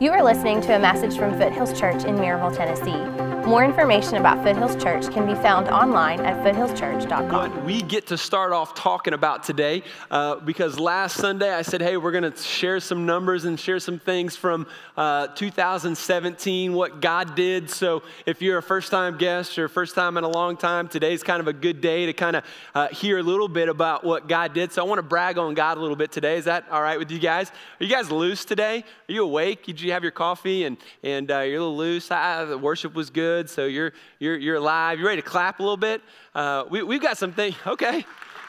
You are listening to a message from Foothills Church in Maryville, Tennessee. More information about Foothills Church can be found online at foothillschurch.com. What we get to start off talking about today, uh, because last Sunday I said, hey, we're going to share some numbers and share some things from uh, 2017, what God did. So if you're a first time guest or first time in a long time, today's kind of a good day to kind of uh, hear a little bit about what God did. So I want to brag on God a little bit today. Is that all right with you guys? Are you guys loose today? Are you awake? Did you have your coffee and, and uh, you're a little loose? I, the worship was good good. So you're, you're, you're alive. You ready to clap a little bit? Uh, we, we've got something. Okay.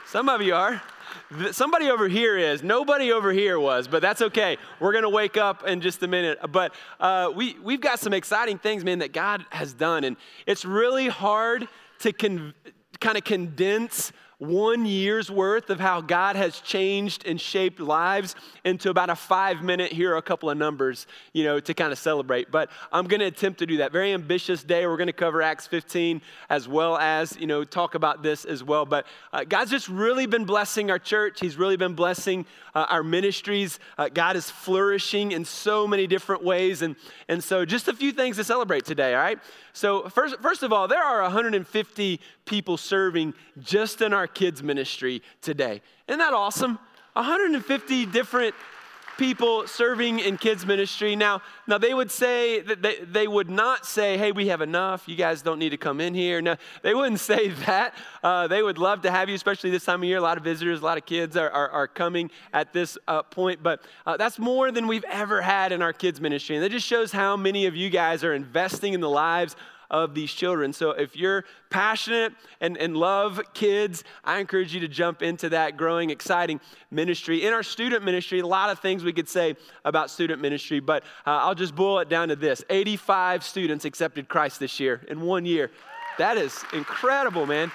Some of you are. Somebody over here is. Nobody over here was, but that's okay. We're going to wake up in just a minute. But uh, we, we've got some exciting things, man, that God has done. And it's really hard to con- kind of condense one year's worth of how God has changed and shaped lives into about a five minute, here are a couple of numbers, you know, to kind of celebrate. But I'm going to attempt to do that. Very ambitious day. We're going to cover Acts 15 as well as, you know, talk about this as well. But uh, God's just really been blessing our church. He's really been blessing uh, our ministries. Uh, God is flourishing in so many different ways. And, and so just a few things to celebrate today, all right? So, first, first of all, there are 150 people serving just in our kids' ministry today. Isn't that awesome? 150 different people serving in kids ministry. Now now they would say that they, they would not say hey we have enough. You guys don't need to come in here. No they wouldn't say that. Uh, they would love to have you especially this time of year. A lot of visitors a lot of kids are, are, are coming at this uh, point but uh, that's more than we've ever had in our kids ministry. And that just shows how many of you guys are investing in the lives of these children. So if you're passionate and, and love kids, I encourage you to jump into that growing, exciting ministry. In our student ministry, a lot of things we could say about student ministry, but uh, I'll just boil it down to this 85 students accepted Christ this year in one year. That is incredible, man.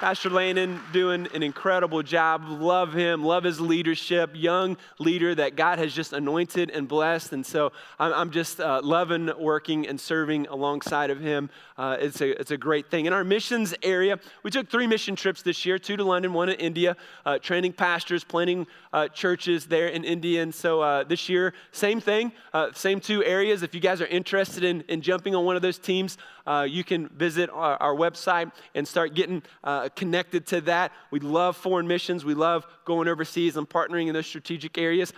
Pastor Landon doing an incredible job. Love him, love his leadership. Young leader that God has just anointed and blessed. And so I'm, I'm just uh, loving working and serving alongside of him. Uh, it's, a, it's a great thing. In our missions area, we took three mission trips this year two to London, one to India, uh, training pastors, planting uh, churches there in India. And so uh, this year, same thing, uh, same two areas. If you guys are interested in, in jumping on one of those teams, you can visit our, our, website and start getting connected to that. We love foreign missions. We love going overseas and partnering in those strategic areas.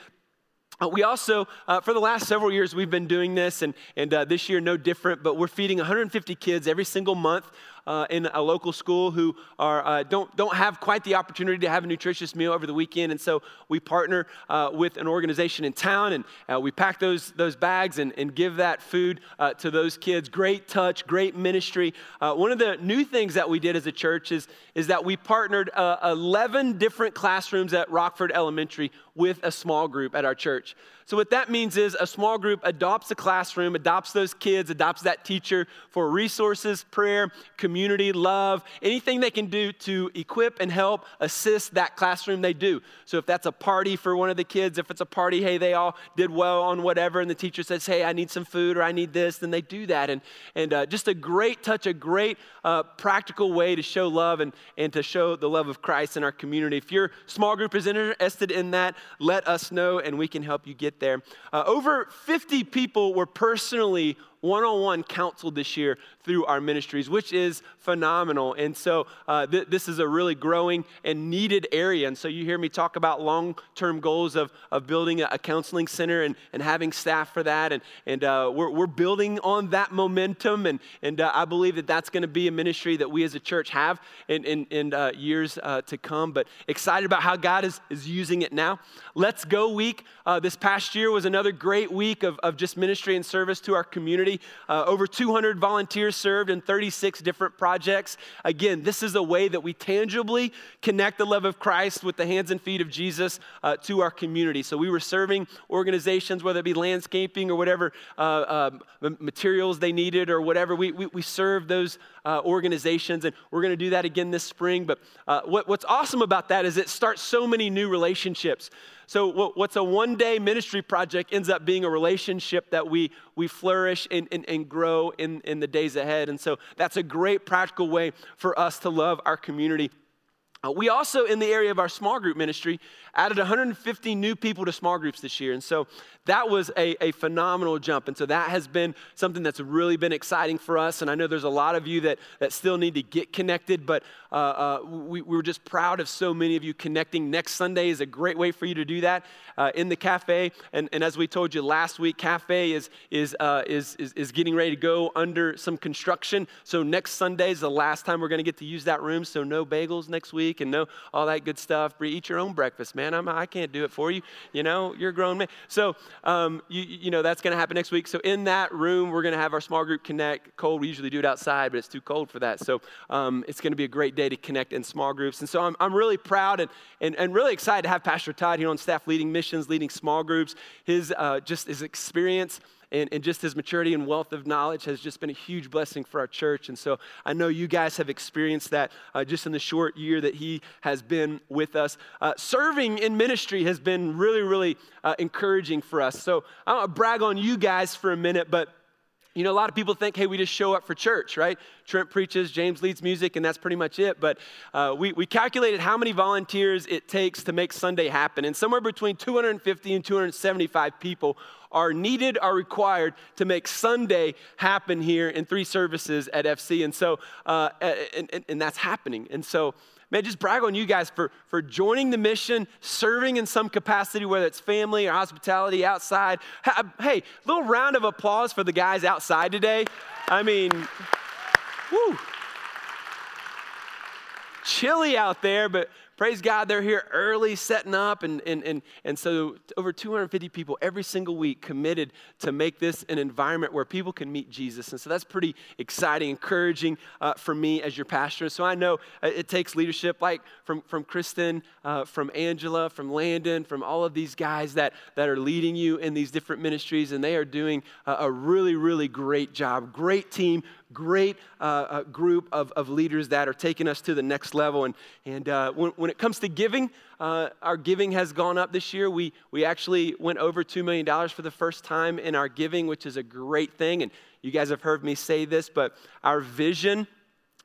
Uh, we also, uh, for the last several years, we've been doing this, and, and uh, this year no different, but we're feeding 150 kids every single month uh, in a local school who are, uh, don't, don't have quite the opportunity to have a nutritious meal over the weekend. And so we partner uh, with an organization in town and uh, we pack those, those bags and, and give that food uh, to those kids. Great touch, great ministry. One of the new things that we did as a church is, is that we partnered 11 different classrooms at Rockford Elementary with a small group at our church. So, what that means is a small group adopts a classroom, adopts those kids, adopts that teacher for resources, prayer, community, love, anything they can do to equip and help assist that classroom, they do. So, if that's a party for one of the kids, if it's a party, hey, they all did well on whatever, and the teacher says, hey, I need some food or I need this, then they do that. And, and uh, just a great touch, a great uh, practical way to show love and, and to show the love of Christ in our community. If your small group is interested in that, let us know and we can help you get there. Uh, over 50 people were personally one on one counseled this year through our ministries, which is phenomenal. And so, uh, th- this is a really growing and needed area. And so, you hear me talk about long term goals of, of building a, a, counseling center and, and having staff for that. And, and uh, we're, we're building on that momentum. And, and uh, I believe that that's going to be a ministry that we as a church have in, in, in uh, years uh, to come. But excited about how God is, is using it now. Let's Go Week uh, this past year was another great week of, of just ministry and service to our community. Uh, over 200 volunteers served in 36 different projects. Again, this is a way that we tangibly connect the love of Christ with the hands and feet of Jesus uh, to our community. So we were serving organizations, whether it be landscaping or whatever uh, um, materials they needed or whatever. We, we, we served those uh, organizations, and we're going to do that again this spring. But uh, what, what's awesome about that is it starts so many new relationships. So, what's a one day ministry project ends up being a relationship that we, we flourish and, and, and grow in, in the days ahead. And so, that's a great practical way for us to love our community we also, in the area of our small group ministry, added 150 new people to small groups this year. And so that was a, a phenomenal jump. And so that has been something that's really been exciting for us. And I know there's a lot of you that, that still need to get connected, but uh, uh, we, we were just proud of so many of you connecting. Next Sunday is a great way for you to do that uh, in the cafe. And, and as we told you last week, cafe is, is, uh, is, is, is getting ready to go under some construction. So next Sunday is the last time we're going to get to use that room. So no bagels next week and know all that good stuff. Eat your own breakfast, man. I'm, I can't do it for you. You know, you're a grown man. So, um, you, you know, that's going to happen next week. So in that room, we're going to have our small group connect. Cold, we usually do it outside, but it's too cold for that. So um, it's going to be a great day to connect in small groups. And so I'm, I'm really proud and, and, and really excited to have Pastor Todd here on staff leading missions, leading small groups. His, uh, just his experience and, and, just his maturity and wealth of knowledge has just been a huge blessing for our church. And so I know you guys have experienced that uh, just in the short year that he has been with us. Uh, serving in ministry has been really, really uh, encouraging for us. So I to brag on you guys for a minute, but you know, a lot of people think, hey, we just show up for church, right? Trent preaches, James leads music, and that's pretty much it. But uh, we, we calculated how many volunteers it takes to make Sunday happen. And somewhere between 250 and 275 people are needed, are required to make Sunday happen here in three services at FC. And so, uh, and, and, and that's happening. And so, man, just brag on you guys for, for joining the mission, serving in some capacity, whether it's family or hospitality outside. Hey, little round of applause for the guys outside today. I mean, whoo. Chilly out there, but praise God, they're here early setting up. And, and, and, and so, over 250 people every single week committed to make this an environment where people can meet Jesus. And so, that's pretty exciting, encouraging uh, for me as your pastor. So, I know uh, it takes leadership like from, from Kristen, uh, from Angela, from Landon, from all of these guys that, that are leading you in these different ministries. And they are doing a, a really, really great job. Great team, great uh, uh, group of, of leaders that are taking us to the next level. And, and uh, when, when it comes to giving, uh, our giving has gone up this year. We, we actually went over $2 million for the first time in our giving, which is a great thing. And you guys have heard me say this, but our vision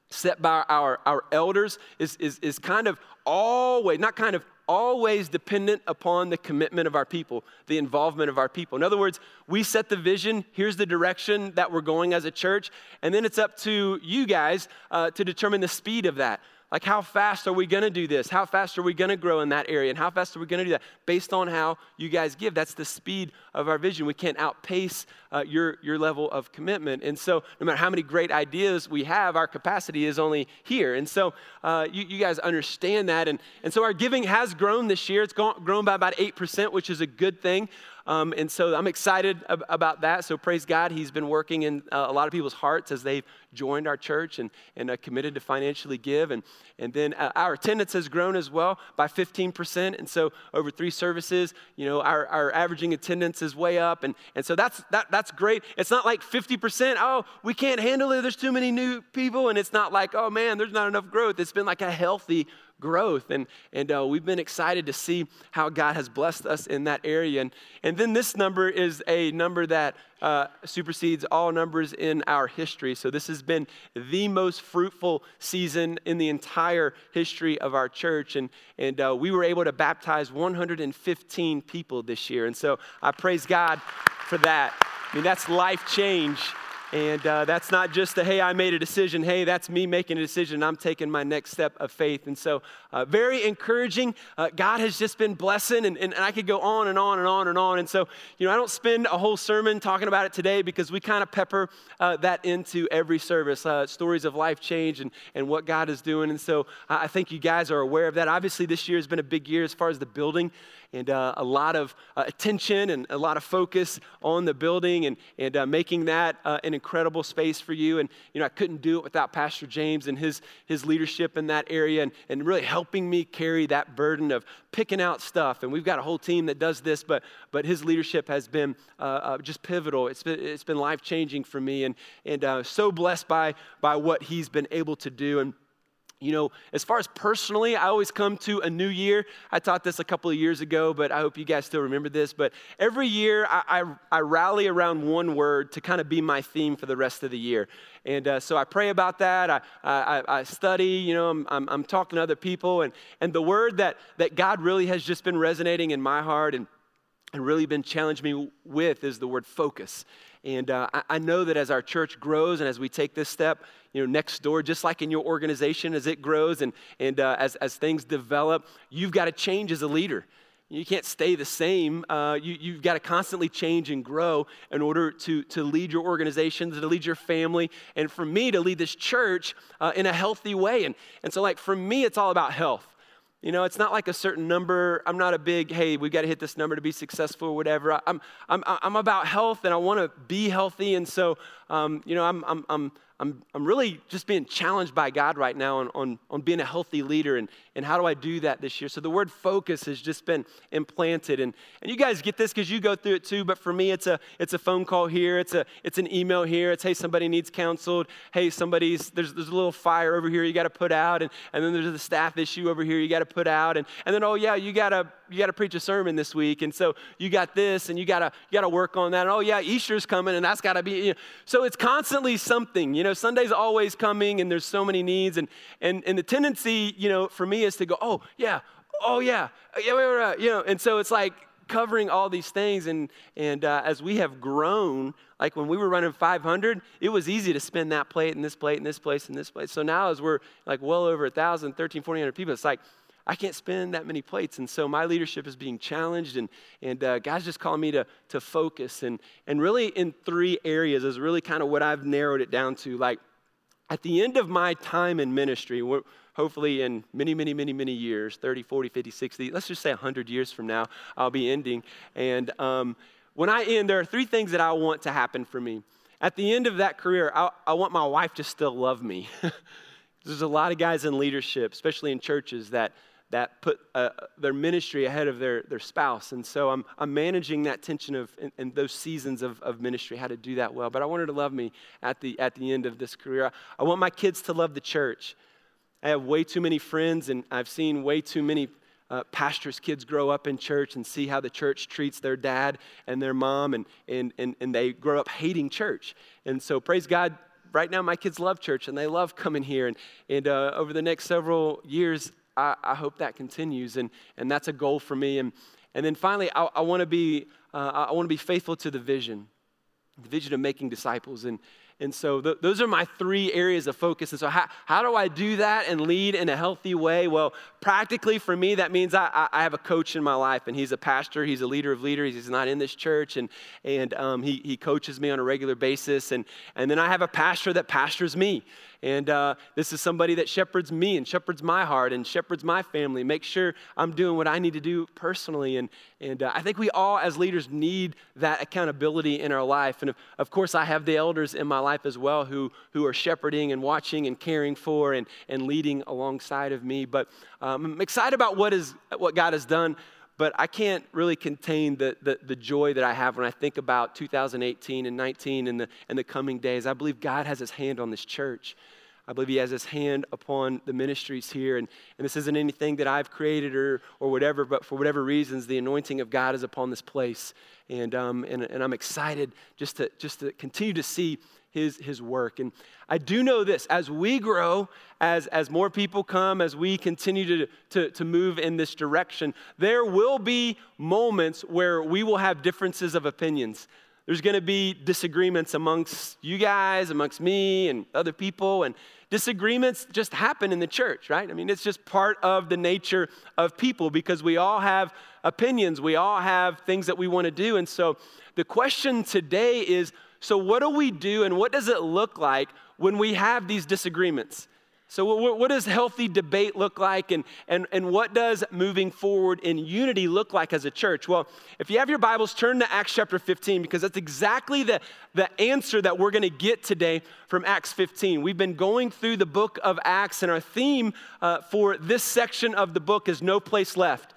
set by our, our elders is, is, is kind of always, not kind of, always dependent upon the commitment of our people, the involvement of our people. In other words, we set the vision, here's the direction that we're going as a church, and then it's up to you guys uh, to determine the speed of that. Like, how fast are we going to do this? How fast are we going to grow in that area? And how fast are we going to do that? Based on how you guys give. That's the speed of our vision. We can't outpace uh, your, your level of commitment. And so, no matter how many great ideas we have, our capacity is only here. And so, uh, you, you, guys understand that. And, and so, our giving has grown this year. It's gone, grown by about 8%, which is a good thing. Um, and so I'm excited ab- about that. So praise God, He's been working in uh, a lot of people's hearts as they've joined our church and, and uh, committed to financially give. And, and then uh, our attendance has grown as well by 15%. And so over three services, you know, our, our averaging attendance is way up. And, and so that's, that, that's great. It's not like 50%, oh, we can't handle it. There's too many new people. And it's not like, oh man, there's not enough growth. It's been like a healthy growth. And, and uh, we've been excited to see how God has blessed us in that area. And, and then this number is a number that uh, supersedes all numbers in our history. So this has been the most fruitful season in the entire history of our church. And, and uh, we were able to baptize 115 people this year. And so I praise God for that. I mean, that's life change and uh, that's not just a, hey, I made a decision. Hey, that's me making a decision. I'm taking my next step of faith. And so, uh, very encouraging. Uh, God has just been blessing, and, and, and, I could go on and on and on and on. And so, you know, I don't spend a whole sermon talking about it today because we kind of pepper uh, that into every service uh, stories of life change and, and what God is doing. And so, I think you guys are aware of that. Obviously, this year has been a big year as far as the building and uh, a lot of uh, attention and a lot of focus on the building and, and uh, making that uh, an incredible space for you. And, you know, I couldn't do it without Pastor James and his, his leadership in that area and, and really helping me carry that burden of picking out stuff. And we've got a whole team that does this, but, but his leadership has been uh, uh, just pivotal. It's been, it's been life changing for me and, and so blessed by, by what he's been able to do. And you know, as far as personally, I always come to a new year. I taught this a couple of years ago, but I hope you guys still remember this. But every year, I, I, I rally around one word to kind of be my theme for the rest of the year. And uh, so I pray about that. I, I, I study, you know, I'm, I'm, I'm, talking to other people. And, and the word that, that God really has just been resonating in my heart and, and really been challenging me with is the word focus. And uh, I, I, know that as our church grows and as we take this step, you know, next door, just like in your organization, as it grows and, and uh, as, as things develop, you've got to change as a leader. You can't stay the same. Uh, you, you've got to constantly change and grow in order to, to lead your organization, to lead your family, and for me to lead this church uh, in a healthy way. And, and so, like, for me, it's all about health. You know, it's not like a certain number. I'm not a big, hey, we've got to hit this number to be successful or whatever. I'm, I'm, I'm about health and I want to be healthy. And so, um, you know, I'm, I'm, I'm, I'm, I'm really just being challenged by God right now on, on, on being a healthy leader and, and how do I do that this year. So the word focus has just been implanted. And, and you guys get this because you go through it too, but for me, it's a, it's a phone call here, it's, a, it's an email here, it's hey, somebody needs counseled, hey, somebody's, there's, there's a little fire over here you got to put out, and, and then there's a staff issue over here you got to put out, and, and then, oh yeah, you got to you got to preach a sermon this week, and so you got this, and you got to you got to work on that. And oh yeah, Easter's coming, and that's got to be. You know. So it's constantly something. You know, Sunday's always coming, and there's so many needs, and and and the tendency, you know, for me is to go, oh yeah, oh yeah, yeah, yeah, yeah. you know, and so it's like covering all these things, and and uh, as we have grown. Like when we were running 500, it was easy to spin that plate and this plate and this place and this place. So now, as we're like well over 1,000, 1,300, 1,400 people, it's like, I can't spin that many plates. And so my leadership is being challenged, and, and uh, God's just calling me to, to focus. And, and really, in three areas is really kind of what I've narrowed it down to. Like, at the end of my time in ministry, hopefully in many, many, many, many years 30, 40, 50, 60, let's just say 100 years from now, I'll be ending. And um, when I end, there are three things that I want to happen for me. At the end of that career, I, I want my wife to still love me. There's a lot of guys in leadership, especially in churches, that that put uh, their ministry ahead of their, their spouse. And so I'm, I'm managing that tension of, in, in, those seasons of, of ministry, how to do that well. But I want her to love me at the, at the end of this career. I want my kids to love the church. I have way too many friends, and I've seen way too many uh, pastors' kids grow up in church and see how the church treats their dad and their mom, and, and, and, and they grow up hating church. And so, praise God, right now my kids love church and they love coming here. And, and uh, over the next several years, I, I, hope that continues, and, and that's a goal for me. And, and then finally, I, I want to be uh, I want to be faithful to the vision, the vision of making disciples. And, and so th- those are my three areas of focus. And so, how, how do I do that and lead in a healthy way? Well, practically for me, that means I, I have a coach in my life, and he's a pastor, he's a leader of leaders. He's not in this church, and, and um, he, he coaches me on a regular basis. And, and then I have a pastor that pastors me. And uh, this is somebody that shepherds me and shepherds my heart and shepherds my family, make sure I'm doing what I need to do personally. And, and uh, I think we all, as leaders, need that accountability in our life. And of, of course, I have the elders in my life as well who, who are shepherding and watching and caring for and, and leading alongside of me. But um, I'm excited about what, is, what God has done but I can't really contain the, the, the, joy that I have when I think about 2018 and 19 and the, and the coming days. I believe God has his hand on this church. I believe he has his hand upon the ministries here. And, and this isn't anything that I've created or, or whatever, but for whatever reasons, the anointing of God is upon this place. And, um, and, and I'm excited just to, just to continue to see his, his work. And I do know this as we grow, as, as more people come, as we continue to, to, to move in this direction, there will be moments where we will have differences of opinions. There's going to be disagreements amongst you guys, amongst me, and other people. And disagreements just happen in the church, right? I mean, it's just part of the nature of people because we all have opinions, we all have things that we want to do. And so the question today is so, what do we do and what does it look like when we have these disagreements? So, what, does healthy debate look like, and, and, and what does moving forward in unity look like as a church? Well, if you have your Bibles, turn to Acts chapter 15 because that's exactly the, the answer that we're going to get today from Acts 15. We've been going through the book of Acts, and our theme uh, for this section of the book is No Place Left.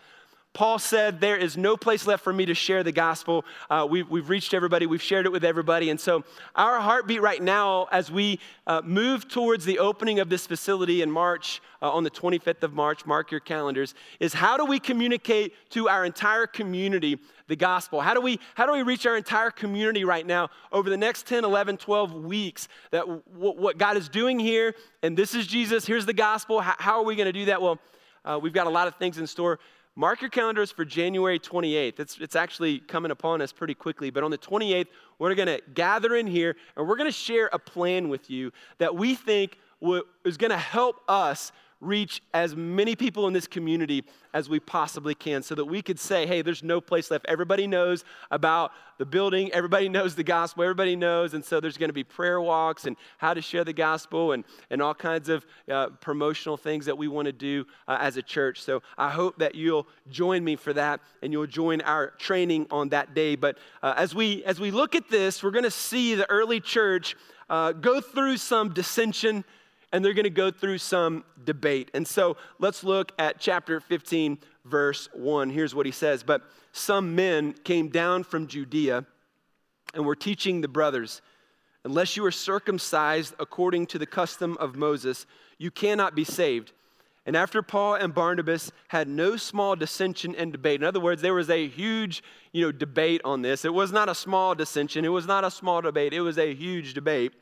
Paul said, There is no place left for me to share the gospel. Uh, we've, we've reached everybody, we've shared it with everybody. And so, our heartbeat right now, as we uh, move towards the opening of this facility in March, uh, on the 25th of March, mark your calendars, is how do we communicate to our entire community the gospel? How do we, how do we reach our entire community right now over the next 10, 11, 12 weeks that w- what God is doing here, and this is Jesus, here's the gospel. How, how are we going to do that? Well, uh, we've got a lot of things in store. Mark your calendars for January 28th. It's, it's actually coming upon us pretty quickly. But on the 28th, we're going to gather in here and we're going to share a plan with you that we think is going to help us reach as many people in this community as we possibly can so that we could say, hey, there's no place left. Everybody knows about the building, everybody knows the gospel, everybody knows. And so there's going to be prayer walks and how to share the gospel and, and all kinds of uh, promotional things that we want to do uh, as a church. So I hope that you'll join me for that and you'll join our training on that day. But uh, as, we, as we look at this, we're going to see the early church uh, go through some dissension and they're going to go through some debate. And so let's look at chapter 15, verse 1. Here's what he says But some men came down from Judea and were teaching the brothers, Unless you are circumcised according to the custom of Moses, you cannot be saved. And after Paul and Barnabas had no small dissension and debate, in other words, there was a huge you know, debate on this. It was not a small dissension, it was not a small debate, it was a huge debate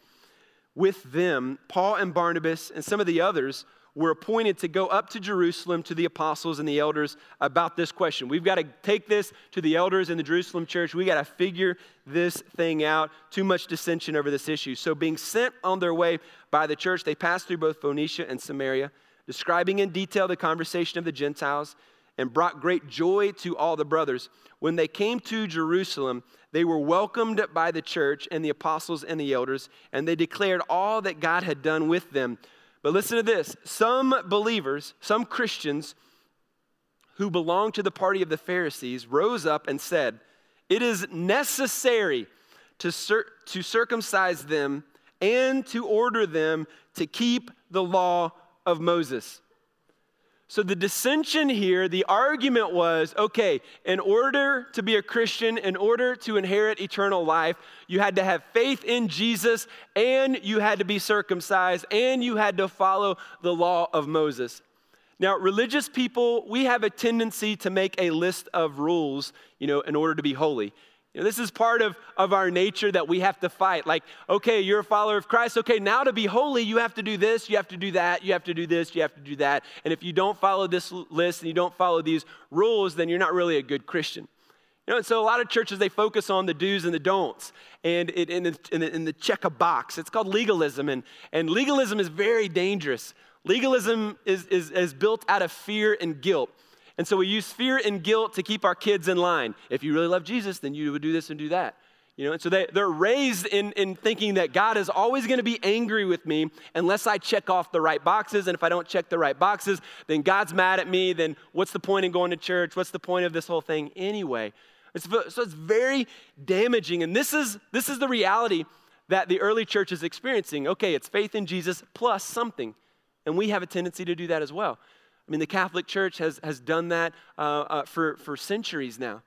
with them, Paul and Barnabas and some of the others were appointed to go up to Jerusalem to the apostles and the elders about this question. We've got to take this to the elders in the Jerusalem church. We got to figure this thing out. Too much dissension over this issue. So, being sent on their way by the church, they passed through both Phoenicia and Samaria, describing in detail the conversation of the Gentiles and brought great joy to all the brothers. When they came to Jerusalem, they were welcomed by the church and the apostles and the elders, and they declared all that God had done with them. But listen to this some believers, some Christians who belonged to the party of the Pharisees, rose up and said, It is necessary to, cir- to circumcise them and to order them to keep the law of Moses. So the dissension here, the argument was okay, in order to be a Christian, in order to inherit eternal life, you had to have faith in Jesus and you had to be circumcised and you had to follow the law of Moses. Now, religious people, we have a tendency to make a list of rules, you know, in order to be holy. You know, this is part of, of our nature that we have to fight. Like, okay, you're a follower of Christ. Okay, now to be holy, you have to do this, you have to do that, you have to do this, you have to do that. And if you don't follow this list and you don't follow these rules, then you're not really a good Christian. You know, and so a lot of churches, they focus on the do's and the don'ts and in, the, the check a box. It's called legalism, and, and legalism is very dangerous. Legalism is, is, is built out of fear and guilt. And so we use fear and guilt to keep our kids in line. If you really love Jesus, then you would do this and do that. You know, and so they, they're raised in, in thinking that God is always going to be angry with me unless I check off the right boxes. And if I don't check the right boxes, then God's mad at me. Then what's the point in going to church? What's the point of this whole thing anyway? It's, so it's very damaging. And this is, this is the reality that the early church is experiencing. Okay, it's faith in Jesus plus something. And we have a tendency to do that as well. I mean, the Catholic Church has, has done that uh, uh, for, for centuries now.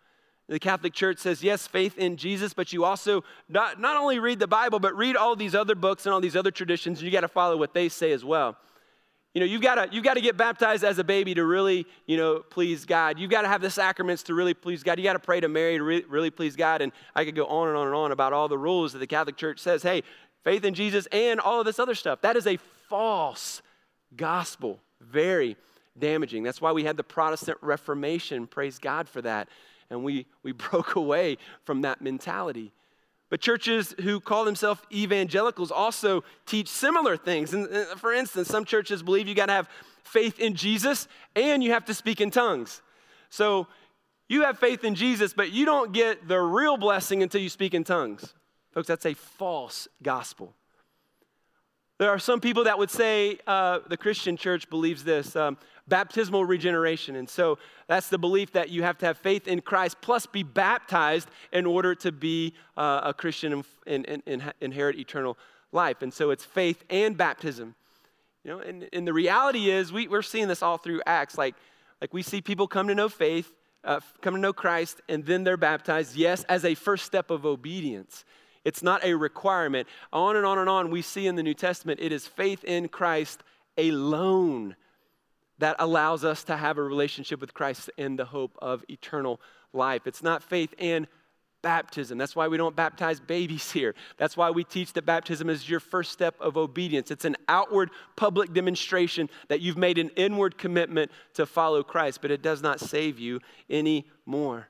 The Catholic Church says, yes, faith in Jesus, but you also not, not only read the Bible, but read all these other books and all these other traditions, and you got to follow what they say as well. You know, you've got to you've to get baptized as a baby to really, you know, please God. You've got to have the sacraments to really please God. You got to pray to Mary to re- really please God. And I could go on and on and on about all the rules that the Catholic Church says. Hey, faith in Jesus and all of this other stuff. That is a false gospel. Very damaging. That's why we had the Protestant Reformation. Praise God for that. And we, we broke away from that mentality. But churches who call themselves evangelicals also teach similar things. And uh, for instance, some churches believe you got to have faith in Jesus and you have to speak in tongues. So you have faith in Jesus, but you don't get the real blessing until you speak in tongues. Folks, that's a false gospel. There are some people that would say uh, the Christian church believes this. Um, baptismal regeneration. And so that's the belief that you have to have faith in Christ plus be baptized in order to be uh, a Christian and, and, and, inherit eternal life. And so it's faith and baptism. You know, and, and the reality is we, we're seeing this all through Acts. Like, like we see people come to know faith, uh, come to know Christ, and then they're baptized, yes, as a first step of obedience. It's not a requirement. On and on and on, we see in the New Testament, it is faith in Christ alone that allows us to have a relationship with Christ and the hope of eternal life. It's not faith in baptism. That's why we don't baptize babies here. That's why we teach that baptism is your first step of obedience. It's an outward public demonstration that you've made an inward commitment to follow Christ, but it does not save you anymore.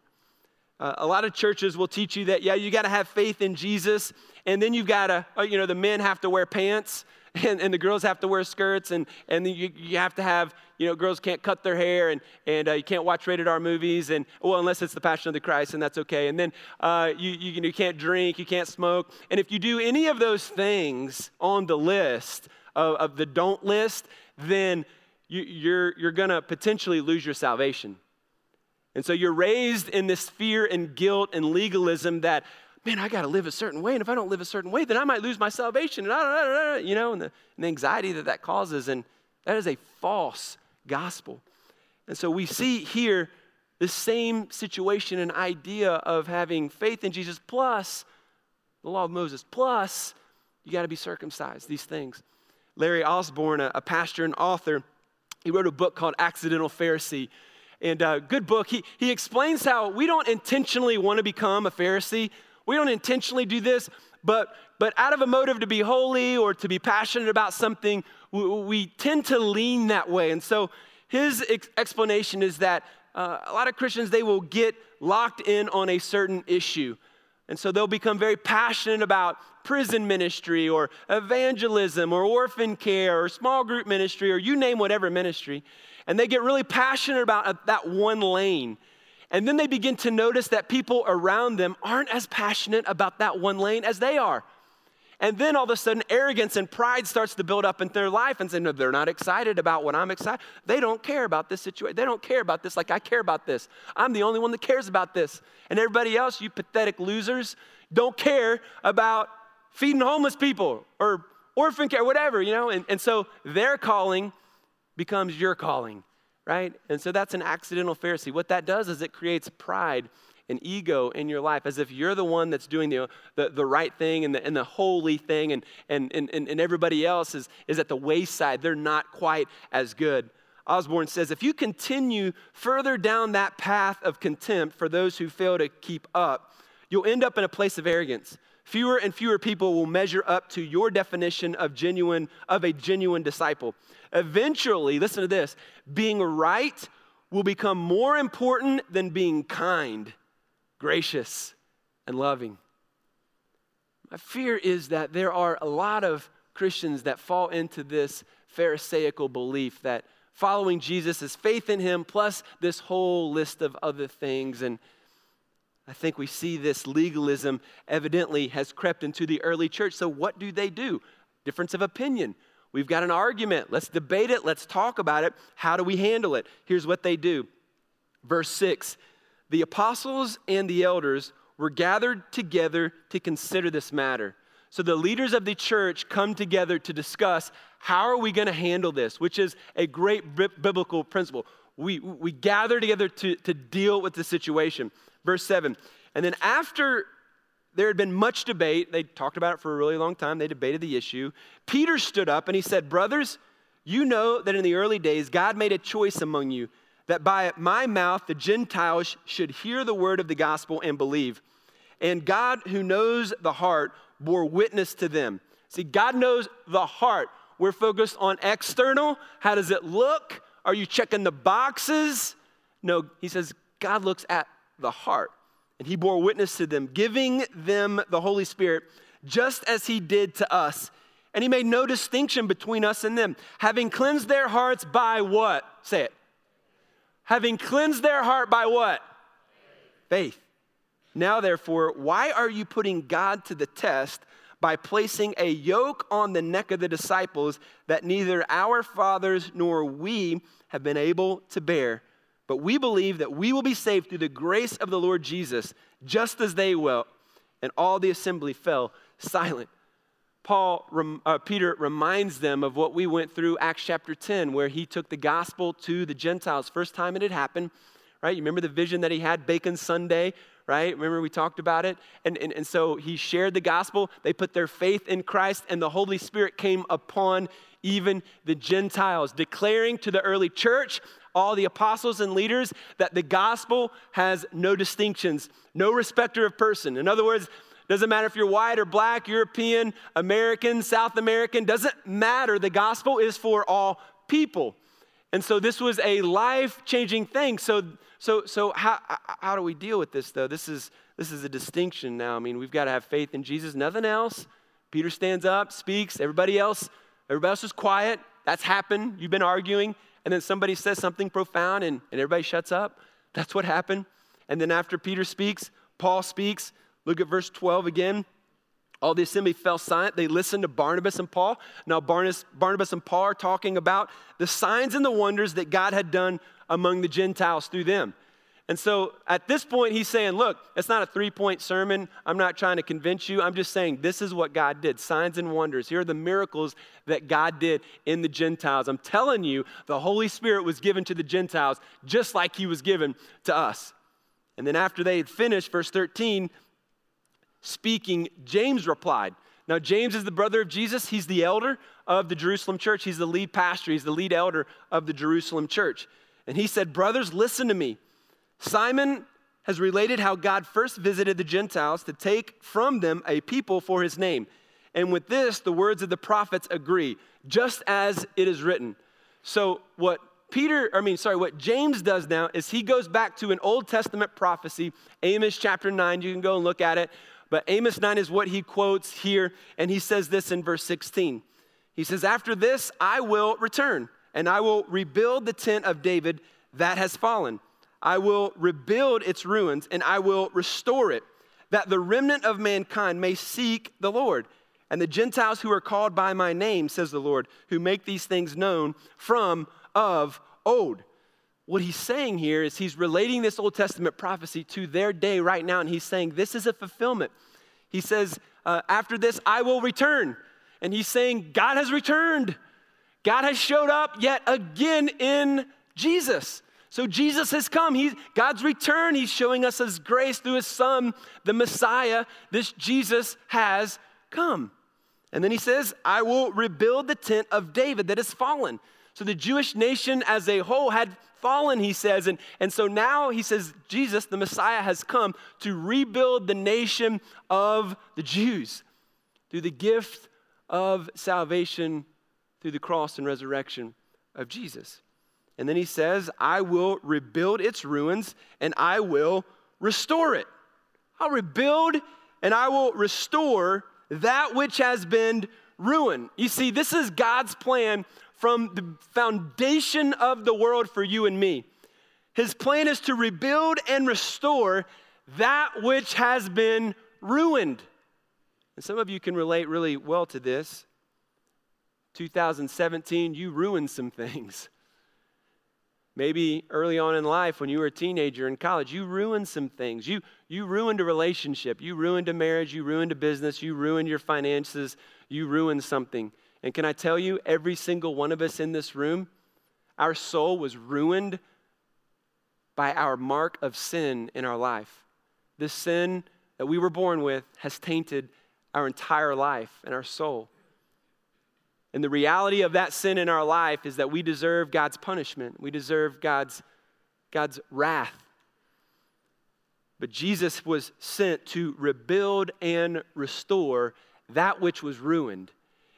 Uh, a lot of churches will teach you that, yeah, you got to have faith in Jesus, and then you've got to, uh, you know, the men have to wear pants, and, and the girls have to wear skirts, and, and you, you have to have, you know, girls can't cut their hair, and, and uh, you can't watch rated R movies, and, well, unless it's the Passion of the Christ, and that's okay. And then uh, you, you, you can't drink, you can't smoke. And if you do any of those things on the list, of, of the don't list, then you, you're, you're going to potentially lose your salvation. And so you're raised in this fear and guilt and legalism that, man, I got to live a certain way. And if I don't live a certain way, then I might lose my salvation. And you know, and the, and the anxiety that that causes. And that is a false gospel. And so we see here the same situation and idea of having faith in Jesus plus the law of Moses, plus you got to be circumcised, these things. Larry Osborne, a, a pastor and author, he wrote a book called Accidental Pharisee and uh, good book. He, he explains how we don't intentionally want to become a Pharisee. We don't intentionally do this, but, but out of a motive to be holy or to be passionate about something, we, we tend to lean that way. And so his ex- explanation is that uh, a lot of Christians, they will get locked in on a certain issue. And so they'll become very passionate about prison ministry or evangelism or orphan care or small group ministry or you name whatever ministry and they get really passionate about that one lane. And then they begin to notice that people around them aren't as passionate about that one lane as they are. And then all of a sudden, arrogance and pride starts to build up in their life and say, No, they're not excited about what I'm excited. They don't care about this situation. They don't care about this like I care about this. I'm the only one that cares about this. And everybody else, you pathetic losers, don't care about feeding homeless people or orphan care, whatever, you know? And, and so their calling becomes your calling, right? And so that's an accidental Pharisee. What that does is it creates pride and ego in your life as if you're the one that's doing the, the, the right thing and the, and the holy thing, and, and, and, and everybody else is, is at the wayside. They're not quite as good. Osborne says if you continue further down that path of contempt for those who fail to keep up, you'll end up in a place of arrogance. Fewer and fewer people will measure up to your definition of genuine of a genuine disciple. Eventually, listen to this, being right will become more important than being kind, gracious, and loving. My fear is that there are a lot of Christians that fall into this Pharisaical belief that following Jesus is faith in him plus this whole list of other things. And I think we see this legalism evidently has crept into the early church. So, what do they do? Difference of opinion. We've got an argument. Let's debate it. Let's talk about it. How do we handle it? Here's what they do. Verse 6 The apostles and the elders were gathered together to consider this matter. So the leaders of the church come together to discuss how are we going to handle this, which is a great biblical principle. We, we gather together to, to deal with the situation. Verse 7 And then after there had been much debate. They talked about it for a really long time. They debated the issue. Peter stood up and he said, Brothers, you know that in the early days God made a choice among you that by my mouth the Gentiles should hear the word of the gospel and believe. And God, who knows the heart, bore witness to them. See, God knows the heart. We're focused on external. How does it look? Are you checking the boxes? No, he says God looks at the heart. And he bore witness to them, giving them the Holy Spirit, just as he did to us. And he made no distinction between us and them, having cleansed their hearts by what? Say it. Having cleansed their heart by what? Faith. Now, therefore, why are you putting God to the test by placing a yoke on the neck of the disciples that neither our fathers nor we have been able to bear? But we believe that we will be saved through the grace of the Lord Jesus, just as they will. And all the assembly fell silent. Paul, uh, Peter reminds them of what we went through Acts chapter 10, where he took the gospel to the Gentiles. First time it had happened, right? You remember the vision that he had, Bacon Sunday, right? Remember we talked about it? And, and, and so he shared the gospel. They put their faith in Christ, and the Holy Spirit came upon even the Gentiles, declaring to the early church, all the apostles and leaders, that the gospel has no distinctions, no respecter of person. In other words, doesn't matter if you're white or black, European, American, South American, doesn't matter. The gospel is for all people. And so this was a life changing thing. So, so, so how, how do we deal with this though? This is, this is a distinction now. I mean, we've got to have faith in Jesus, nothing else. Peter stands up, speaks, everybody else, everybody else is quiet. That's happened. You've been arguing, and then somebody says something profound and, and everybody shuts up. That's what happened. And then after Peter speaks, Paul speaks. Look at verse 12 again. All the assembly fell silent. They listened to Barnabas and Paul. Now, Barnabas, Barnabas and Paul are talking about the signs and the wonders that God had done among the Gentiles through them. And so at this point, he's saying, Look, it's not a three point sermon. I'm not trying to convince you. I'm just saying this is what God did signs and wonders. Here are the miracles that God did in the Gentiles. I'm telling you, the Holy Spirit was given to the Gentiles just like he was given to us. And then after they had finished, verse 13, speaking, James replied. Now, James is the brother of Jesus. He's the elder of the Jerusalem church. He's the lead pastor, he's the lead elder of the Jerusalem church. And he said, Brothers, listen to me. Simon has related how God first visited the Gentiles to take from them a people for his name. And with this, the words of the prophets agree, just as it is written. So, what Peter, I mean, sorry, what James does now is he goes back to an Old Testament prophecy, Amos chapter 9. You can go and look at it. But Amos 9 is what he quotes here, and he says this in verse 16. He says, After this I will return, and I will rebuild the tent of David that has fallen. I will rebuild its ruins, and I will restore it, that the remnant of mankind may seek the Lord. And the Gentiles who are called by my name, says the Lord, who make these things known from of old. What he's saying here is he's relating this Old Testament prophecy to their day right now, and he's saying this is a fulfillment. He says, uh, After this, I will return. And he's saying, God has returned. God has showed up yet again in Jesus. So Jesus has come. He's, God's return. He's showing us his grace through his son, the Messiah. This Jesus has come. And then he says, I will rebuild the tent of David that has fallen. So the Jewish nation as a whole had fallen, he says. And, and so now he says, Jesus, the Messiah, has come to rebuild the nation of the Jews through the gift of salvation through the cross and resurrection of Jesus. And then he says, I will rebuild its ruins and I will restore it. I'll rebuild and I will restore that which has been ruined. You see, this is God's plan from the foundation of the world for you and me. His plan is to rebuild and restore that which has been ruined. And some of you can relate really well to this. 2017, you ruined some things. Maybe early on in life, when you were a teenager in college, you ruined some things. You, you ruined a relationship, you ruined a marriage, you ruined a business, you ruined your finances, you ruined something. And can I tell you, every single one of us in this room, our soul was ruined by our mark of sin in our life. This sin that we were born with has tainted our entire life and our soul. And the reality of that sin in our life is that we deserve God's punishment. We deserve God's, God's wrath. But Jesus was sent to rebuild and restore that which was ruined.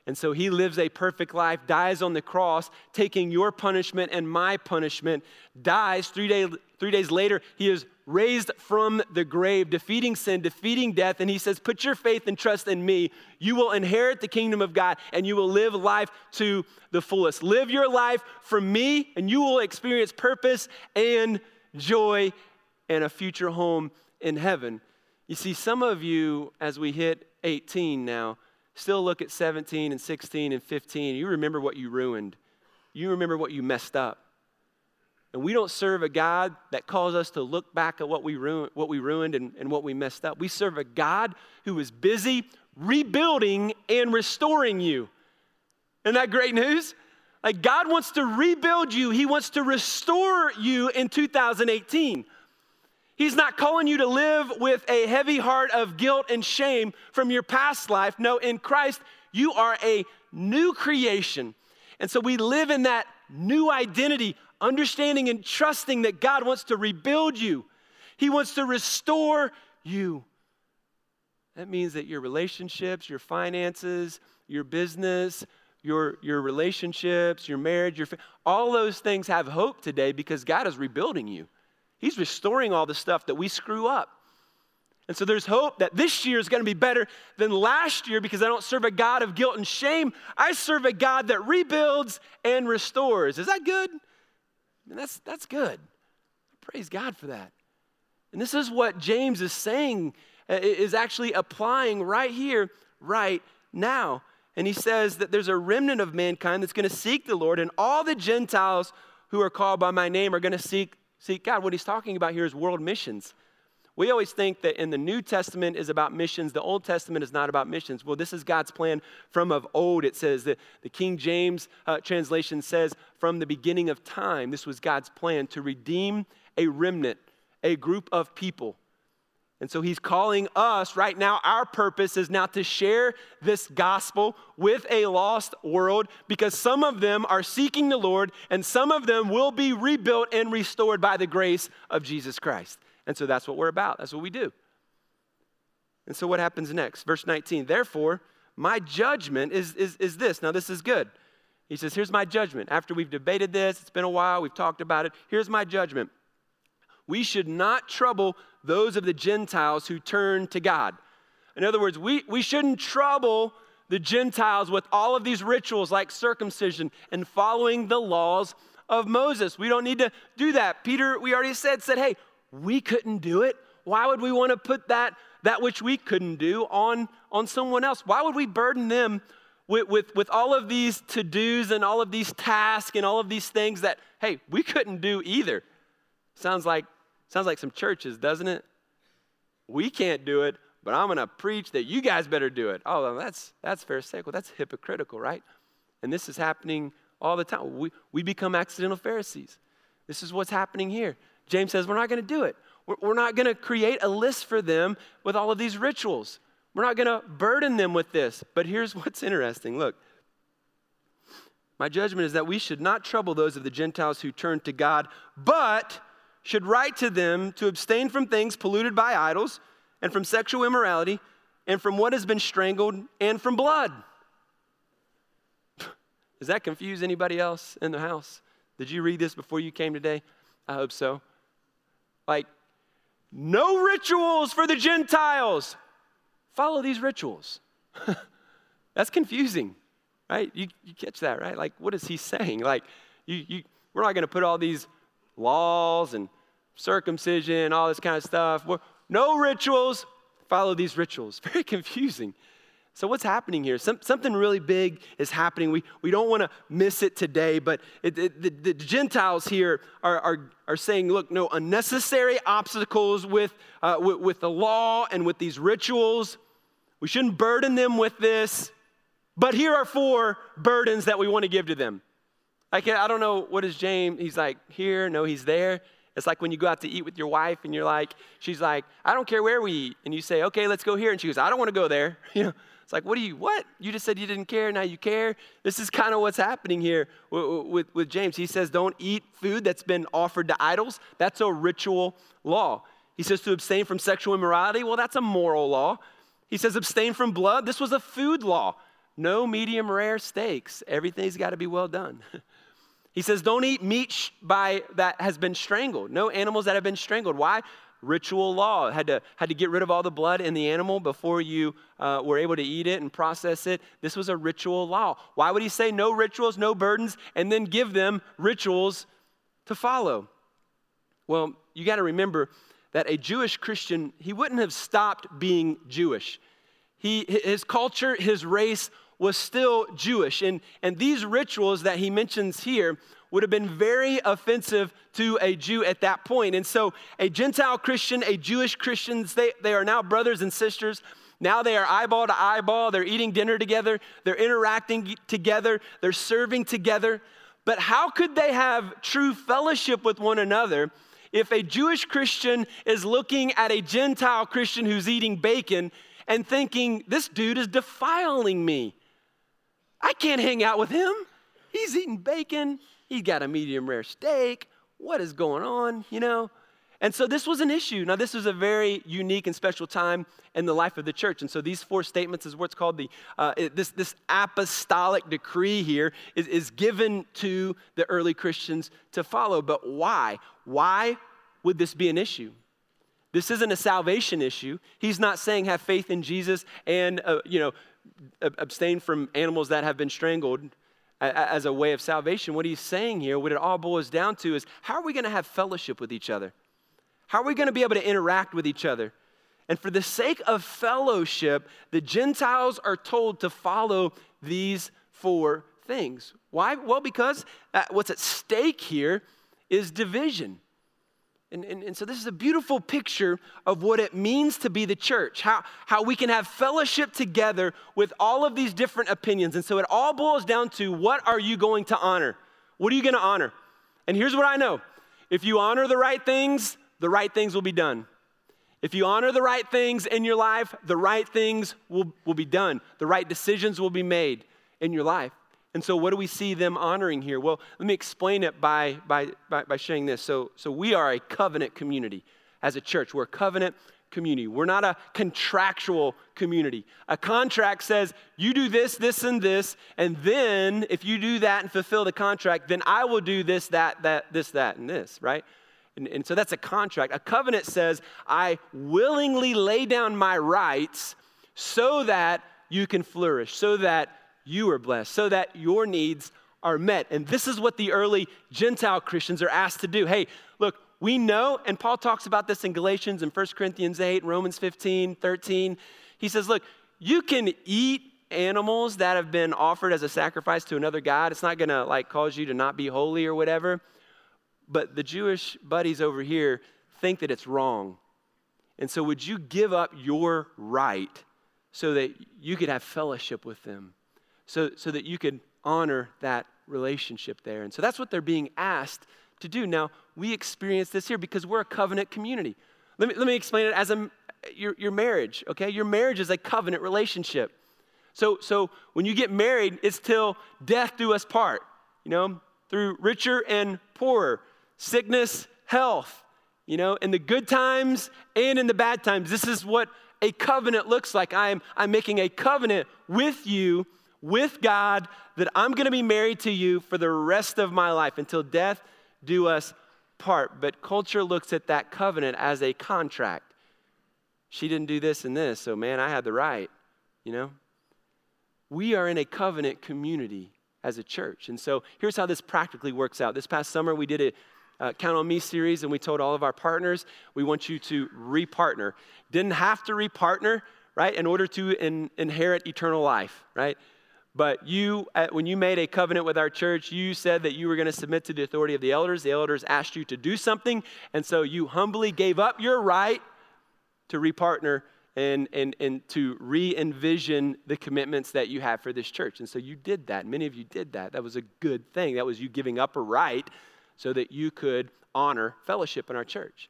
And so he lives a perfect life, dies on the cross, taking your punishment and my punishment, dies. Three, day, three days later, he is raised from the grave, defeating sin, defeating death. And he says, Put your faith and trust in me. You will inherit the kingdom of God and you will live life to the fullest. Live your life for me, and you will experience purpose and joy and a future home in heaven. You see, some of you, as we hit 18 now, still look at 17 and 16 and 15. You remember what you ruined, you remember what you messed up. And we don't serve a God that calls us to look back at what we ruined, what we ruined and, and what we messed up. We serve a God who is busy rebuilding and restoring you. Isn't that great news? Like God wants to rebuild you, He wants to restore you in 2018. He's not calling you to live with a heavy heart of guilt and shame from your past life. No, in Christ, you are a new creation. And so we live in that new identity, understanding and trusting that God wants to rebuild you, He wants to restore you. That means that your relationships, your finances, your business, your, your relationships, your marriage, your all those things have hope today because God is rebuilding you. He's restoring all the stuff that we screw up. And so there's hope that this year is going to be better than last year because I don't serve a God of guilt and shame. I serve a God that rebuilds and restores. Is that good? Mean, that's, that's good. Praise God for that. And this is what James is saying, uh, is actually applying right here, right now. And he says that there's a remnant of mankind that's going to seek the Lord, and all the Gentiles who are called by my name are going to seek See, God, what he's talking about here is world missions. We always think that in the New Testament is about missions, the Old Testament is not about missions. Well, this is God's plan from of old. It says that the King James uh, translation says from the beginning of time, this was God's plan to redeem a remnant, a group of people and so he's calling us right now. Our purpose is now to share this gospel with a lost world because some of them are seeking the Lord and some of them will be rebuilt and restored by the grace of Jesus Christ. And so that's what we're about. That's what we do. And so what happens next? Verse 19. Therefore, my judgment is, is, is this. Now, this is good. He says, Here's my judgment. After we've debated this, it's been a while, we've talked about it. Here's my judgment. We should not trouble those of the Gentiles who turn to God. In other words, we, we shouldn't trouble the Gentiles with all of these rituals like circumcision and following the laws of Moses. We don't need to do that. Peter, we already said, said, hey, we couldn't do it. Why would we want to put that, that which we couldn't do on, on someone else? Why would we burden them with, with, with all of these to dos and all of these tasks and all of these things that, hey, we couldn't do either? Sounds like Sounds like some churches, doesn't it? We can't do it, but I'm going to preach that you guys better do it. Oh, that's, that's pharisaical. That's hypocritical, right? And this is happening all the time. We, we become accidental Pharisees. This is what's happening here. James says, We're not going to do it. We're, we're not going to create a list for them with all of these rituals. We're not going to burden them with this. But here's what's interesting look, my judgment is that we should not trouble those of the Gentiles who turn to God, but should write to them to abstain from things polluted by idols, and from sexual immorality, and from what has been strangled, and from blood. Does that confuse anybody else in the house? Did you read this before you came today? I hope so. Like, no rituals for the Gentiles. Follow these rituals. That's confusing, right? You, you catch that, right? Like, what is he saying? Like, you, you, we're not going to put all these laws and circumcision, all this kind of stuff. No rituals, follow these rituals. Very confusing. So, what's happening here? Some, something really big is happening. We, we don't want to miss it today, but it, it, the, the, Gentiles here are, are, are saying, look, no unnecessary obstacles with, uh, with, with the law and with these rituals. We shouldn't burden them with this. But here are four burdens that we want to give to them. Like, I don't know, what is James? He's like, here, no, he's there. It's like when you go out to eat with your wife and you're like, she's like, I don't care where we eat. And you say, okay, let's go here. And she goes, I don't want to go there. You know, it's like, what do you, what? You just said you didn't care, now you care? This is kind of what's happening here with, with, with James. He says, don't eat food that's been offered to idols. That's a ritual law. He says to abstain from sexual immorality. Well, that's a moral law. He says abstain from blood. This was a food law. No medium rare steaks. Everything's got to be well done. He says, don't eat meat by, that has been strangled. No animals that have been strangled. Why? Ritual law. Had to, had to get rid of all the blood in the animal before you uh, were able to eat it and process it. This was a ritual law. Why would he say no rituals, no burdens, and then give them rituals to follow? Well, you got to remember that a Jewish Christian, he wouldn't have stopped being Jewish. He, his culture, his race was still Jewish. And, and these rituals that he mentions here would have been very offensive to a Jew at that point. And so, a Gentile Christian, a Jewish Christian, they, they are now brothers and sisters. Now they are eyeball to eyeball. They're eating dinner together. They're interacting together. They're serving together. But how could they have true fellowship with one another if a Jewish Christian is looking at a Gentile Christian who's eating bacon and thinking, this dude is defiling me? I can't hang out with him. He's eating bacon. He's got a medium rare steak. What is going on, you know? And so this was an issue. Now, this was a very unique and special time in the life of the church. And so these four statements is what's called the, uh, this, this apostolic decree here is, is given to the early Christians to follow. But why? Why would this be an issue? This isn't a salvation issue. He's not saying have faith in Jesus and, uh, you know, abstain from animals that have been strangled as a way of salvation. What he's saying here, what it all boils down to is how are we going to have fellowship with each other? How are we going to be able to interact with each other? And for the sake of fellowship, the Gentiles are told to follow these four things. Why? Well, because uh, what's at stake here is division. And, and, and, so this is a beautiful picture of what it means to be the church, how, how we can have fellowship together with all of these different opinions. And so it all boils down to what are you going to honor? What are you going to honor? And here's what I know if you honor the right things, the right things will be done. If you honor the right things in your life, the right things will, will be done. The right decisions will be made in your life. And so, what do we see them honoring here? Well, let me explain it by, by, by, by sharing this. So, so, we are a covenant community as a church. We're a covenant community. We're not a contractual community. A contract says, you do this, this, and this, and then if you do that and fulfill the contract, then I will do this, that, that, this, that, and this, right? And, and so that's a contract. A covenant says, I willingly lay down my rights so that you can flourish, so that you are blessed, so that your needs are met. And this is what the early Gentile Christians are asked to do. Hey, look, we know, and Paul talks about this in Galatians and 1 Corinthians 8, Romans 15, 13. He says, look, you can eat animals that have been offered as a sacrifice to another God. It's not gonna like cause you to not be holy or whatever. But the Jewish buddies over here think that it's wrong. And so, would you give up your right so that you could have fellowship with them? So, so that you can honor that relationship there. And so that's what they're being asked to do. Now, we experience this here because we're a covenant community. Let me, let me explain it as a, your, your marriage, okay? Your marriage is a covenant relationship. So, so when you get married, it's till death do us part, you know, through richer and poorer, sickness, health, you know, in the good times and in the bad times. This is what a covenant looks like. I'm, I'm making a covenant with you with God that I'm going to be married to you for the rest of my life until death do us part. But culture looks at that covenant as a contract. She didn't do this and this, so man, I had the right, you know? We are in a covenant community as a church. And so here's how this practically works out. This past summer, we did a uh, Count on Me series, and we told all of our partners, we want you to repartner. Didn't have to repartner, right, in order to in, inherit eternal life, right? But you, when you made a covenant with our church, you said that you were going to submit to the authority of the elders. The elders asked you to do something, and so you humbly gave up your right to repartner and, and, and to re envision the commitments that you have for this church. And so you did that. Many of you did that. That was a good thing. That was you giving up a right so that you could honor fellowship in our church.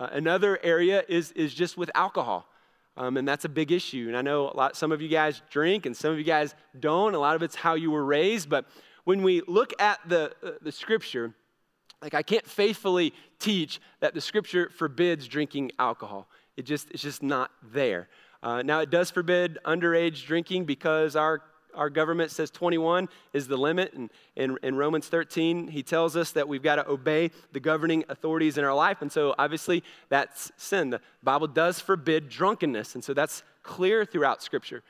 Uh, another area is, is just with alcohol. Um, and that's a big issue. And I know a lot, some of you guys drink and some of you guys don't. A lot of it's how you were raised. But when we look at the, uh, the scripture, like I can't faithfully teach that the scripture forbids drinking alcohol. It just, it's just not there. Uh, now, it does forbid underage drinking because our our government says 21 is the limit. And in, in Romans 13, he tells us that we've got to obey the governing authorities in our life. And so obviously that's sin. The Bible does forbid drunkenness. And so that's clear throughout Scripture.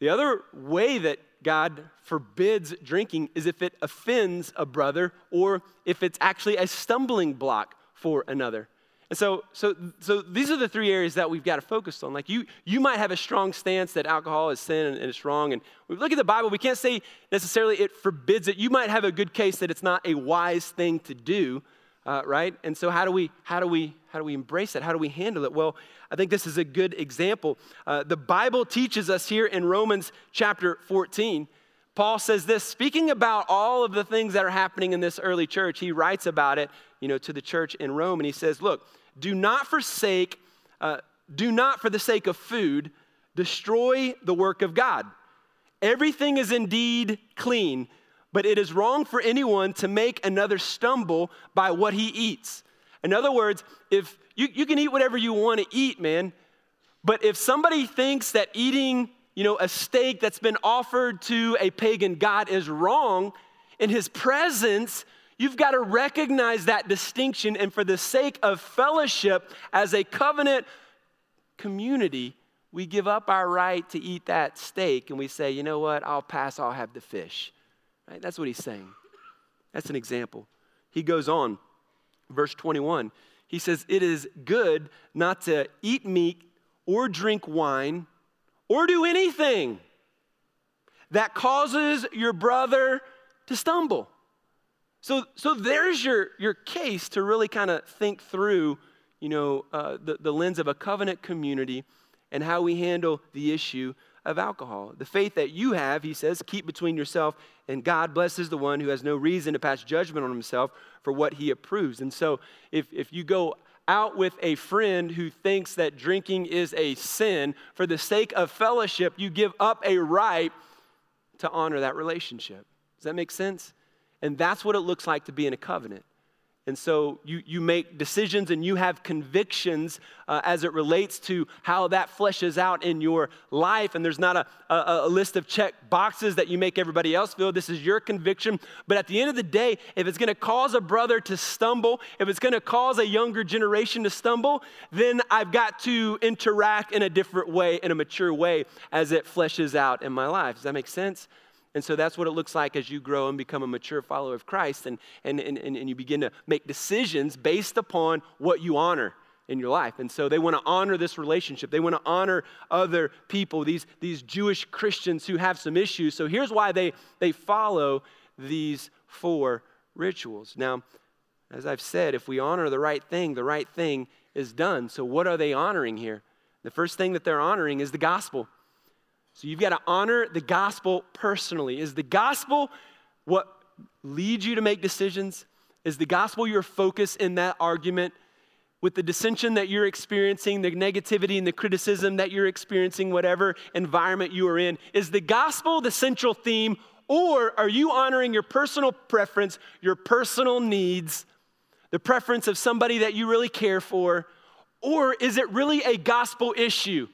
The other way that God forbids drinking is if it offends a brother or if it's actually a stumbling block for another. And so, so, so these are the three areas that we've got to focus on. Like you, you might have a strong stance that alcohol is sin and, and it's wrong. And we look at the Bible, we can't say necessarily it forbids it. You might have a good case that it's not a wise thing to do. uh, right? And so how do we how do we how do we embrace that? How do we handle it? Well, I think this is a good example. Uh, the Bible teaches us here in Romans chapter 14. Paul says this, speaking about all of the things that are happening in this early church, he writes about it, you know, to the church in Rome, and he says, "Look, do not forsake, uh, do not for the sake of food, destroy the work of God. Everything is indeed clean." but it is wrong for anyone to make another stumble by what he eats. In other words, if you, you can eat whatever you want to eat, man, but if somebody thinks that eating, you know, a steak that's been offered to a pagan god is wrong, in his presence, you've got to recognize that distinction. And for the sake of fellowship as a covenant community, we give up our right to eat that steak and we say, you know what, I'll pass, I'll have the fish. Right? That's what he's saying. That's an example. He goes on, verse 21. He says, It is good not to eat meat or drink wine or do anything that causes your brother to stumble. So, so there's your, your case to really kind of think through, you know, uh, the, the lens of a covenant community and how we handle the issue of alcohol. The faith that you have, he says, keep between yourself and God. Blesses the one who has no reason to pass judgment on himself for what he approves. And so if, if you go out with a friend who thinks that drinking is a sin, for the sake of fellowship, you give up a right to honor that relationship. Does that make sense? And that's what it looks like to be in a covenant. And so you, you make decisions and you have convictions uh, as it relates to how that fleshes out in your life. And there's not a, a, a, list of check boxes that you make everybody else feel. This is your conviction. But at the end of the day, if it's going to cause a brother to stumble, if it's going to cause a younger generation to stumble, then I've got to interact in a different way, in a mature way, as it fleshes out in my life. Does that make sense? And so that's what it looks like as you grow and become a mature follower of Christ and, and, and, and you begin to make decisions based upon what you honor in your life. And so they want to honor this relationship. They want to honor other people, these, these Jewish Christians who have some issues. So here's why they, they follow these four rituals. Now, as I've said, if we honor the right thing, the right thing is done. So what are they honoring here? The first thing that they're honoring is the gospel. So you've got to honor the gospel personally. Is the gospel what leads you to make decisions? Is the gospel your focus in that argument? With the dissension that you're experiencing, the negativity and the criticism that you're experiencing, whatever environment you are in, is the gospel the central theme, or are you honoring your personal preference, your personal needs, the preference of somebody that you really care for, or is it really a gospel issue?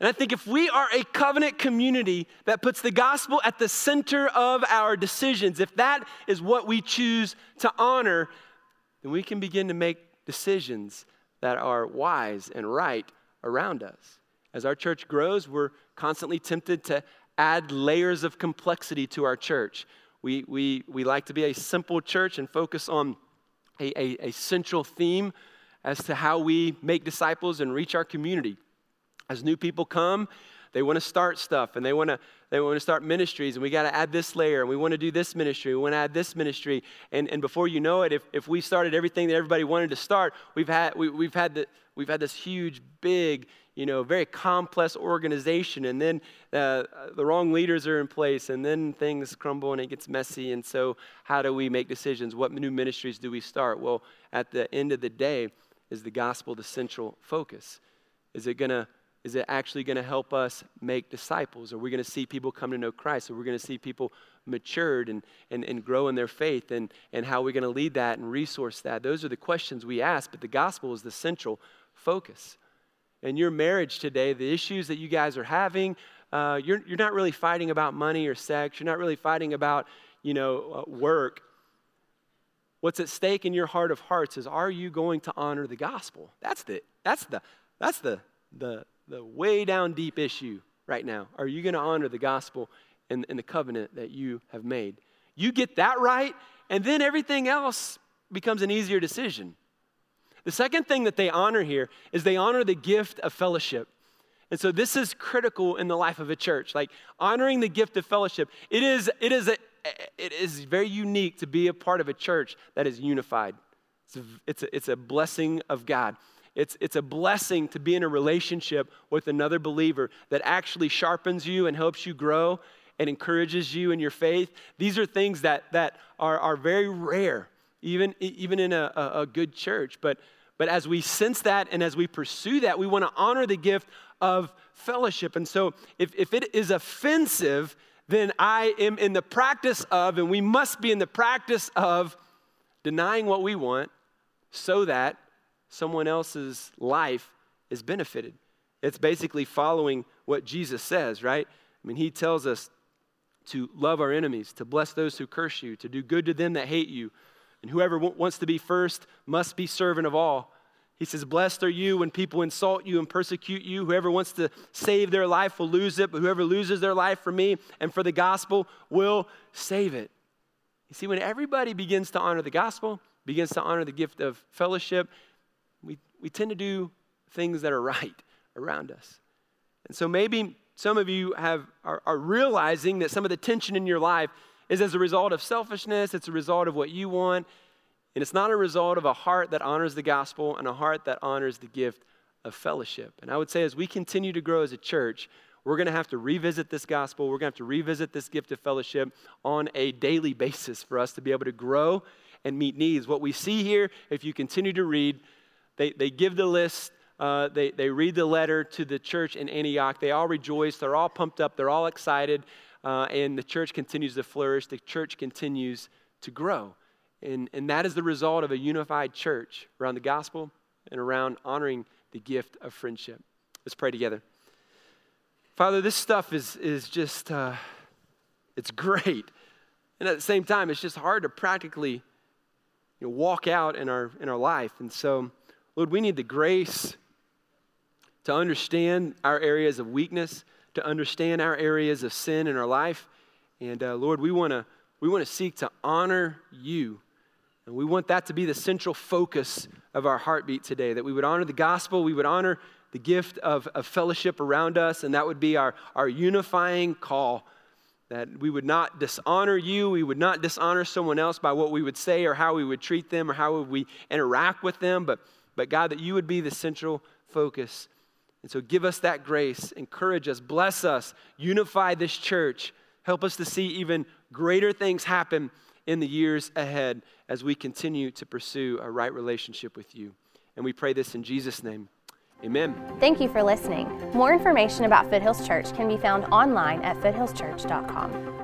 And I think if we are a covenant community that puts the gospel at the center of our decisions, if that is what we choose to honor, then we can begin to make decisions that are wise and right around us. As our church grows, we're constantly tempted to add layers of complexity to our church. We, we, we like to be a simple church and focus on a, a, a central theme as to how we make disciples and reach our community. As new people come, they want to start stuff and they want to they want to start ministries and we got to add this layer and we want to do this ministry we want to add this ministry. And, and before you know it if, if we started everything that everybody wanted to start we've had we, we've had the, we've had this huge big you know very complex organization and then uh, the wrong leaders are in place and then things crumble and it gets messy. And so how do we make decisions? What new ministries do we start? Well at the end of the day is the gospel the central focus? Is it going to is it actually going to help us make disciples? Are we going to see people come to know Christ? Are we going to see people matured and, and, and grow in their faith? And, and how are we going to lead that and resource that? Those are the questions we ask, but the gospel is the central focus. In your marriage today, the issues that you guys are having, uh, you're, you're not really fighting about money or sex. You're not really fighting about, you know, uh, work. What's at stake in your heart of hearts is are you going to honor the gospel? That's the, that's the, that's the, the, the way down deep issue right now. Are you going to honor the gospel and, and the covenant that you have made? You get that right, and then everything else becomes an easier decision. The second thing that they honor here is they honor the gift of fellowship. And so this is critical in the life of a church. Like honoring the gift of fellowship. It is, it is a, it is very unique to be a part of a church that is unified. It's a, it's a, it's a blessing of God. It's, it's a blessing to be in a relationship with another believer that actually sharpens you and helps you grow and encourages you in your faith. These are things that, that are, are very rare, even, even in a, a, good church. But, but as we sense that and as we pursue that, we want to honor the gift of fellowship. And so if, if it is offensive, then I am in the practice of, and we must be in the practice of denying what we want so that someone else's life is benefited. It's basically following what Jesus says, right? I mean, he tells us to love our enemies, to bless those who curse you, to do good to them that hate you. And whoever wants to be first must be servant of all. He says, Blessed are you when people insult you and persecute you. Whoever wants to save their life will lose it, but whoever loses their life for me and for the gospel will save it. You see, when everybody begins to honor the gospel, begins to honor the gift of fellowship, we, tend to do things that are right around us. And so maybe some of you have, are, are realizing that some of the tension in your life is as a result of selfishness, it's a result of what you want, and it's not a result of a heart that honors the gospel and a heart that honors the gift of fellowship. And I would say as we continue to grow as a church, we're going to have to revisit this gospel. We're going to have to revisit this gift of fellowship on a daily basis for us to be able to grow and meet needs. What we see here, if you continue to read, they, they give the list uh, they, they read the letter to the church in Antioch. They all rejoice. They're all pumped up. They're all excited. Uh, and the church continues to flourish. The church continues to grow. And, and that is the result of a unified church around the gospel and around honoring the gift of friendship. Let's pray together. Father, this stuff is, is just, uh, it's great. And at the same time, it's just hard to practically you know, walk out in our, in our life. And so, Lord, we need the grace to understand our areas of weakness, to understand our areas of sin in our life. And uh, Lord, we want to we want to seek to honor you. And we want that to be the central focus of our heartbeat today, that we would honor the gospel, we would honor the gift of, of fellowship around us, and that would be our, our unifying call. That we would not dishonor you, we would not dishonor someone else by what we would say or how we would treat them or how we interact with them, but, but God, that you would be the central focus and so give us that grace, encourage us, bless us, unify this church. Help us to see even greater things happen in the years ahead as we continue to pursue a right relationship with you. And we pray this in Jesus' name. Amen. Thank you for listening. More information about Foothills Church can be found online at foothillschurch.com.